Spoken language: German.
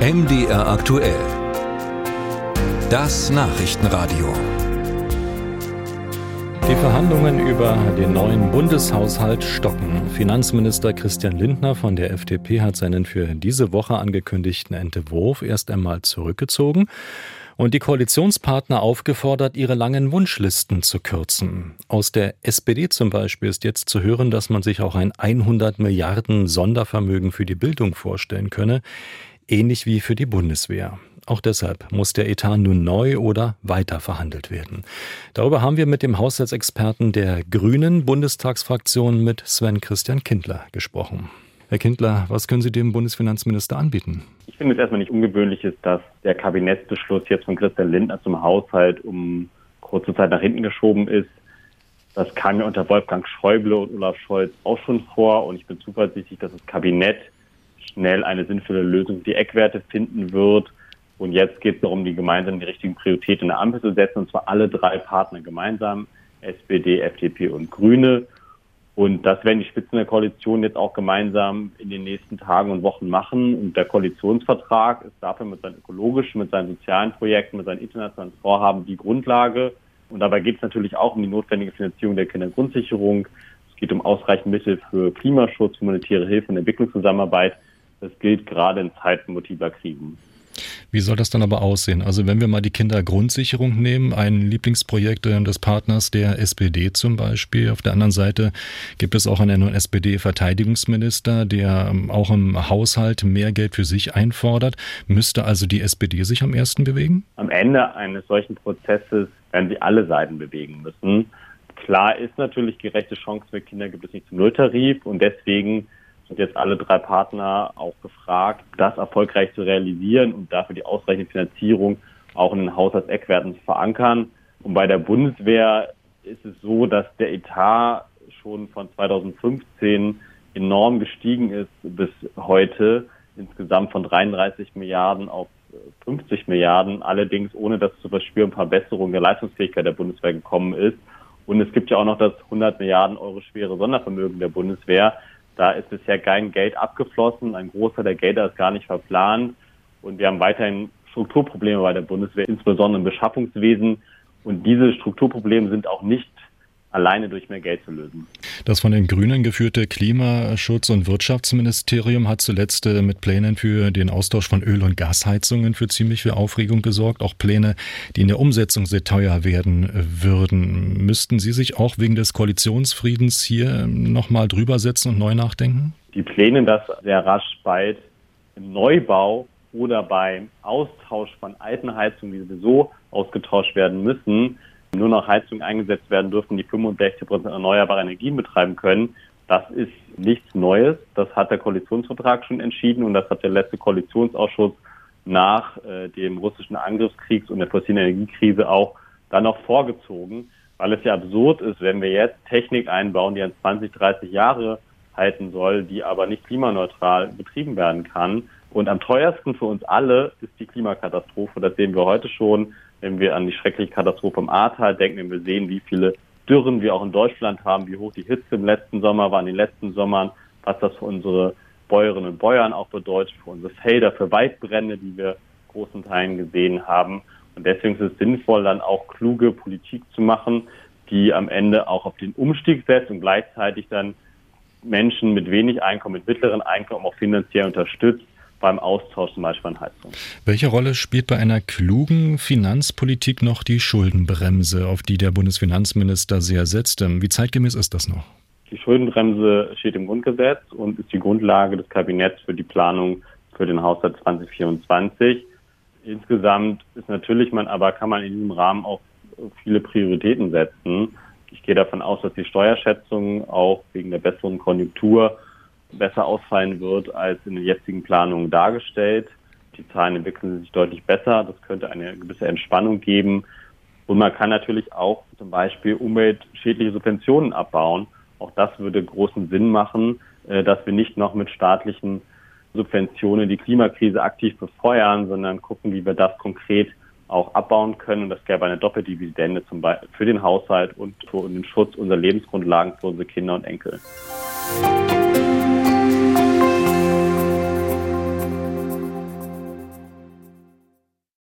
MDR aktuell. Das Nachrichtenradio. Die Verhandlungen über den neuen Bundeshaushalt stocken. Finanzminister Christian Lindner von der FDP hat seinen für diese Woche angekündigten Entwurf erst einmal zurückgezogen und die Koalitionspartner aufgefordert, ihre langen Wunschlisten zu kürzen. Aus der SPD zum Beispiel ist jetzt zu hören, dass man sich auch ein 100 Milliarden Sondervermögen für die Bildung vorstellen könne, ähnlich wie für die Bundeswehr. Auch deshalb muss der Etat nun neu oder weiter verhandelt werden. Darüber haben wir mit dem Haushaltsexperten der Grünen Bundestagsfraktion mit Sven Christian Kindler gesprochen. Herr Kindler, was können Sie dem Bundesfinanzminister anbieten? Ich finde es erstmal nicht ungewöhnlich dass der Kabinettsbeschluss jetzt von Christian Lindner zum Haushalt um kurze Zeit nach hinten geschoben ist. Das kam ja unter Wolfgang Schäuble und Olaf Scholz auch schon vor und ich bin zuversichtlich, dass das Kabinett schnell eine sinnvolle Lösung die Eckwerte finden wird. Und jetzt geht es darum, die gemeinsam die richtigen Prioritäten in der Ampel zu setzen, und zwar alle drei Partner gemeinsam, SPD, FDP und Grüne. Und das werden die Spitzen der Koalition jetzt auch gemeinsam in den nächsten Tagen und Wochen machen. Und der Koalitionsvertrag ist dafür mit seinen ökologischen, mit seinen sozialen Projekten, mit seinen internationalen Vorhaben die Grundlage. Und dabei geht es natürlich auch um die notwendige Finanzierung der Kindergrundsicherung. Es geht um ausreichend Mittel für Klimaschutz, humanitäre Hilfe und Entwicklungszusammenarbeit. Das gilt gerade in Zeiten multipler Krisen. Wie soll das dann aber aussehen? Also wenn wir mal die Kindergrundsicherung nehmen, ein Lieblingsprojekt äh, des Partners der SPD zum Beispiel. Auf der anderen Seite gibt es auch einen SPD-Verteidigungsminister, der ähm, auch im Haushalt mehr Geld für sich einfordert. Müsste also die SPD sich am ersten bewegen? Am Ende eines solchen Prozesses werden sie alle Seiten bewegen müssen. Klar ist natürlich, gerechte Chancen für Kinder gibt es nicht zum Nulltarif und deswegen sind jetzt alle drei Partner auch gefragt, das erfolgreich zu realisieren und dafür die ausreichende Finanzierung auch in den Haushaltseckwerten zu verankern. Und bei der Bundeswehr ist es so, dass der Etat schon von 2015 enorm gestiegen ist bis heute, insgesamt von 33 Milliarden auf 50 Milliarden, allerdings ohne dass zu verspüren Verbesserung der Leistungsfähigkeit der Bundeswehr gekommen ist. Und es gibt ja auch noch das 100 Milliarden Euro schwere Sondervermögen der Bundeswehr. Da ist bisher kein Geld abgeflossen. Ein Großteil der Gelder ist gar nicht verplant. Und wir haben weiterhin Strukturprobleme bei der Bundeswehr, insbesondere im Beschaffungswesen. Und diese Strukturprobleme sind auch nicht alleine durch mehr Geld zu lösen. Das von den Grünen geführte Klimaschutz- und Wirtschaftsministerium hat zuletzt äh, mit Plänen für den Austausch von Öl- und Gasheizungen für ziemlich viel Aufregung gesorgt. Auch Pläne, die in der Umsetzung sehr teuer werden äh, würden. Müssten Sie sich auch wegen des Koalitionsfriedens hier ähm, nochmal drüber setzen und neu nachdenken? Die Pläne, dass sehr rasch bald im Neubau oder beim Austausch von alten Heizungen, die sowieso ausgetauscht werden müssen, nur noch Heizungen eingesetzt werden dürfen, die 65 Prozent erneuerbare Energien betreiben können. Das ist nichts Neues. Das hat der Koalitionsvertrag schon entschieden und das hat der letzte Koalitionsausschuss nach äh, dem russischen Angriffskrieg und der fossilen Energiekrise auch dann noch vorgezogen, weil es ja absurd ist, wenn wir jetzt Technik einbauen, die an 20, 30 Jahre halten soll, die aber nicht klimaneutral betrieben werden kann. Und am teuersten für uns alle ist die Klimakatastrophe. Das sehen wir heute schon wenn wir an die schreckliche Katastrophe im Ahrtal denken, wenn wir sehen, wie viele Dürren wir auch in Deutschland haben, wie hoch die Hitze im letzten Sommer war, in den letzten Sommern, was das für unsere Bäuerinnen und Bäuern auch bedeutet, für unsere Felder, für Waldbrände, die wir großen Teilen gesehen haben. Und deswegen ist es sinnvoll, dann auch kluge Politik zu machen, die am Ende auch auf den Umstieg setzt und gleichzeitig dann Menschen mit wenig Einkommen, mit mittleren Einkommen auch finanziell unterstützt, beim Austausch zum Beispiel an Heizung. Welche Rolle spielt bei einer klugen Finanzpolitik noch die Schuldenbremse, auf die der Bundesfinanzminister sehr setzt? Wie zeitgemäß ist das noch? Die Schuldenbremse steht im Grundgesetz und ist die Grundlage des Kabinetts für die Planung für den Haushalt 2024. Insgesamt ist natürlich man, aber kann man in diesem Rahmen auch viele Prioritäten setzen. Ich gehe davon aus, dass die Steuerschätzung auch wegen der besseren Konjunktur besser ausfallen wird als in den jetzigen Planungen dargestellt. Die Zahlen entwickeln sich deutlich besser. Das könnte eine gewisse Entspannung geben. Und man kann natürlich auch zum Beispiel umweltschädliche Subventionen abbauen. Auch das würde großen Sinn machen, äh, dass wir nicht noch mit staatlichen Subventionen die Klimakrise aktiv befeuern, sondern gucken, wie wir das konkret auch abbauen können. Und das gäbe eine Doppeldividende zum Beispiel für den Haushalt und für den Schutz unserer Lebensgrundlagen für unsere Kinder und Enkel.